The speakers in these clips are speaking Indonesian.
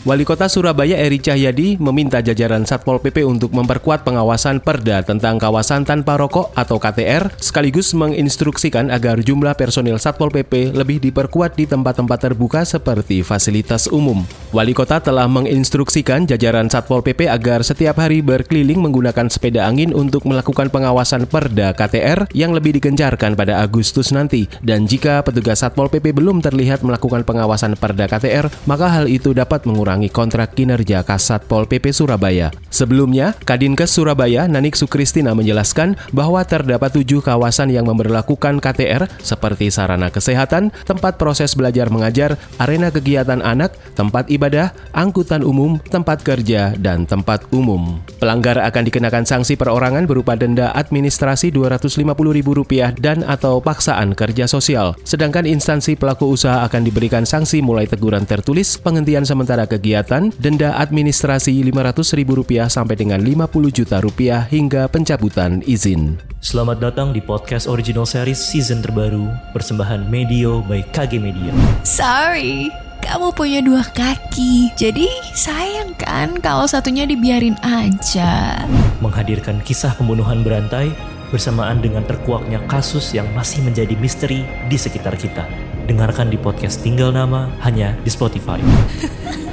Wali Kota Surabaya Eri Cahyadi meminta jajaran Satpol PP untuk memperkuat pengawasan perda tentang kawasan tanpa rokok atau KTR, sekaligus menginstruksikan agar jumlah personil Satpol PP lebih diperkuat di tempat-tempat terbuka seperti fasilitas umum. Wali Kota telah menginstruksikan jajaran Satpol PP agar setiap hari berkeliling menggunakan sepeda angin untuk melakukan pengawasan perda KTR yang lebih digencarkan pada Agustus nanti. Dan jika petugas Satpol PP belum terlihat melakukan pengawasan perda KTR, maka hal itu dapat mengurangi mengurangi kontrak kinerja Kasat Pol PP Surabaya. Sebelumnya, Kadinkes Surabaya Nanik Sukristina menjelaskan bahwa terdapat tujuh kawasan yang memperlakukan KTR seperti sarana kesehatan, tempat proses belajar mengajar, arena kegiatan anak, tempat ibadah, angkutan umum, tempat kerja, dan tempat umum. Pelanggar akan dikenakan sanksi perorangan berupa denda administrasi Rp250.000 dan atau paksaan kerja sosial. Sedangkan instansi pelaku usaha akan diberikan sanksi mulai teguran tertulis, penghentian sementara kegiatan, kegiatan, denda administrasi Rp500.000 sampai dengan Rp50 juta rupiah hingga pencabutan izin. Selamat datang di podcast original series season terbaru persembahan Medio by KG Media. Sorry, kamu punya dua kaki, jadi sayang kan kalau satunya dibiarin aja. Menghadirkan kisah pembunuhan berantai bersamaan dengan terkuaknya kasus yang masih menjadi misteri di sekitar kita. Dengarkan di podcast Tinggal Nama hanya di Spotify.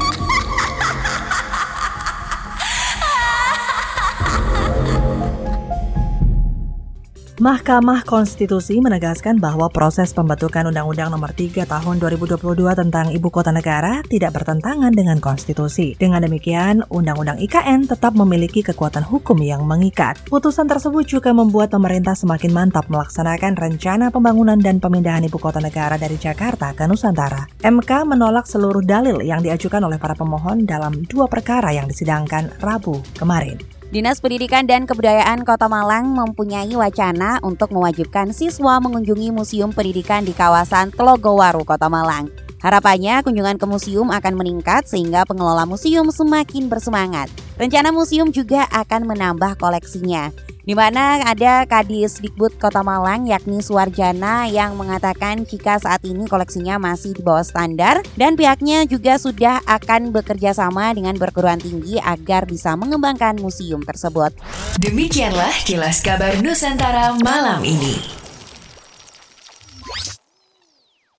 Mahkamah Konstitusi menegaskan bahwa proses pembentukan Undang-Undang Nomor 3 Tahun 2022 tentang Ibu Kota Negara tidak bertentangan dengan konstitusi. Dengan demikian, Undang-Undang IKN tetap memiliki kekuatan hukum yang mengikat. Putusan tersebut juga membuat pemerintah semakin mantap melaksanakan rencana pembangunan dan pemindahan Ibu Kota Negara dari Jakarta ke Nusantara. MK menolak seluruh dalil yang diajukan oleh para pemohon dalam dua perkara yang disidangkan Rabu kemarin. Dinas Pendidikan dan Kebudayaan Kota Malang mempunyai wacana untuk mewajibkan siswa mengunjungi Museum Pendidikan di kawasan Telogowaru, Kota Malang. Harapannya kunjungan ke museum akan meningkat sehingga pengelola museum semakin bersemangat. Rencana museum juga akan menambah koleksinya di mana ada Kadis Dikbud Kota Malang yakni Suarjana yang mengatakan jika saat ini koleksinya masih di bawah standar dan pihaknya juga sudah akan bekerja sama dengan perguruan tinggi agar bisa mengembangkan museum tersebut. Demikianlah kilas kabar Nusantara malam ini.